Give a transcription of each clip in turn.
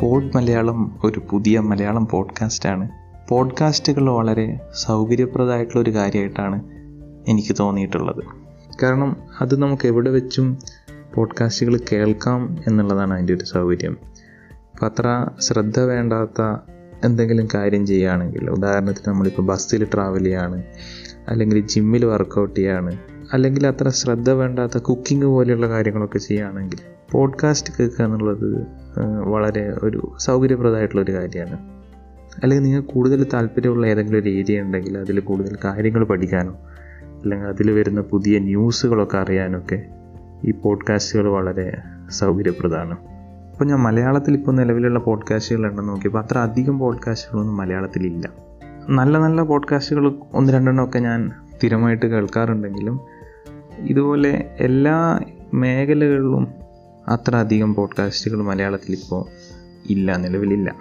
Pod Malayalam ഒരു പുതിയ മലയാളം പോഡ്കാസ്റ്റാണ് പോഡ്കാസ്റ്റുകൾ വളരെ സൗകര്യപ്രദമായിട്ടുള്ള ഒരു കാര്യമായിട്ടാണ് എനിക്ക് തോന്നിയിട്ടുള്ളത്. കാരണം അത് നമുക്ക് എവിടെ വെച്ചും പോഡ്കാസ്റ്റുകൾ കേൾക്കാം എന്നുള്ളതാണ് അതിന്റെ ഒരു സൗകര്യം. അപ്പം അത്ര ശ്രദ്ധ വേണ്ടാത്ത എന്തെങ്കിലും കാര്യം ചെയ്യുകയാണെങ്കിൽ ഉദാഹരണത്തിന് നമ്മളിപ്പോൾ ബസ്സിൽ ട്രാവൽ ചെയ്യാണ് അല്ലെങ്കിൽ ജിമ്മിൽ വർക്കൗട്ട് ചെയ്യാണ് അല്ലെങ്കിൽ അത്ര ശ്രദ്ധ വേണ്ടാത്ത കുക്കിംഗ് പോലെയുള്ള കാര്യങ്ങളൊക്കെ ചെയ്യുകയാണെങ്കിൽ പോഡ്കാസ്റ്റ് കേൾക്കുക എന്നുള്ളത് വളരെ ഒരു സൗകര്യപ്രദമായിട്ടുള്ളൊരു കാര്യമാണ്. അല്ലെങ്കിൽ നിങ്ങൾക്ക് കൂടുതൽ താല്പര്യമുള്ള ഏതെങ്കിലും ഒരു ഏരിയ ഉണ്ടെങ്കിൽ അതിൽ കൂടുതൽ കാര്യങ്ങൾ പഠിക്കാനോ അല്ലെങ്കിൽ അതിൽ വരുന്ന പുതിയ ന്യൂസുകളൊക്കെ അറിയാനൊക്കെ ഈ പോഡ്കാസ്റ്റുകൾ വളരെ സൗകര്യപ്രദമാണ്. അപ്പോൾ ഞാൻ മലയാളത്തിൽ ഇപ്പോൾ നിലവിലുള്ള പോഡ്കാസ്റ്റുകൾ ഉണ്ടെന്ന് നോക്കിയപ്പോൾ അത്ര അധികം പോഡ്കാസ്റ്റുകളൊന്നും മലയാളത്തിലില്ല നല്ല നല്ല പോഡ്കാസ്റ്റുകൾ ഒന്ന് രണ്ടെണ്ണമൊക്കെ ഞാൻ സ്ഥിരമായിട്ട് കേൾക്കാറുണ്ടെങ്കിലും ഇതുപോലെ എല്ലാ മേഖലകളിലും അത്ര അധികം പോഡ്കാസ്റ്റുകൾ മലയാളത്തിൽ ഇപ്പോൾ ഇല്ല നിലവിലില്ല.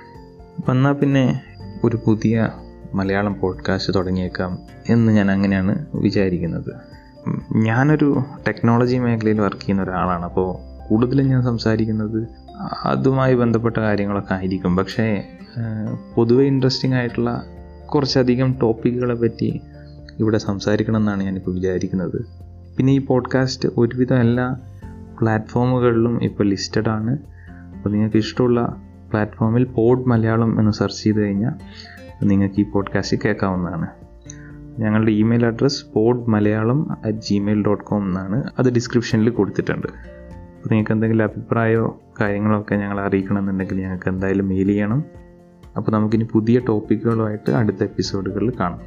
അപ്പം എന്നാൽ പിന്നെ ഒരു പുതിയ മലയാളം പോഡ്കാസ്റ്റ് തുടങ്ങിയേക്കാം എന്ന് ഞാൻ അങ്ങനെയാണ് വിചാരിക്കുന്നത്. ഞാനൊരു ടെക്നോളജി മേഖലയിൽ വർക്ക് ചെയ്യുന്ന ഒരാളാണ്. അപ്പോൾ കൂടുതലും ഞാൻ സംസാരിക്കുന്നത് അതുമായി ബന്ധപ്പെട്ട കാര്യങ്ങളൊക്കെ ആയിരിക്കും. പക്ഷേ പൊതുവെ ഇൻട്രസ്റ്റിംഗ് ആയിട്ടുള്ള കുറച്ചധികം ടോപ്പിക്കുകളെ പറ്റി ഇവിടെ സംസാരിക്കണം എന്നാണ് ഞാനിപ്പോൾ വിചാരിക്കുന്നത്. പിന്നെ ഈ പോഡ്കാസ്റ്റ് ഒരുവിധം എല്ലാ പ്ലാറ്റ്ഫോമുകളിലും ഇപ്പോൾ ലിസ്റ്റഡ് ആണ്. അപ്പോൾ നിങ്ങൾക്ക് ഇഷ്ടമുള്ള പ്ലാറ്റ്ഫോമിൽ പോഡ് മലയാളം എന്ന് സെർച്ച് ചെയ്ത് കഴിഞ്ഞാൽ നിങ്ങൾക്ക് ഈ പോഡ്കാസ്റ്റ് കേൾക്കാവുന്നതാണ്. ഞങ്ങളുടെ email address pod Malayalam at Gmail dot com എന്നാണ്. അത് ഡിസ്ക്രിപ്ഷനിൽ കൊടുത്തിട്ടുണ്ട്. അപ്പോൾ നിങ്ങൾക്ക് എന്തെങ്കിലും അഭിപ്രായമോ കാര്യങ്ങളോ ഒക്കെ ഞങ്ങളെ അറിയിക്കണമെന്നുണ്ടെങ്കിൽ ഞങ്ങൾക്ക് എന്തായാലും മെയിൽ ചെയ്യണം. അപ്പോൾ നമുക്കിനി പുതിയ ടോപ്പിക്കുകളുമായിട്ട് അടുത്ത എപ്പിസോഡുകളിൽ കാണാം.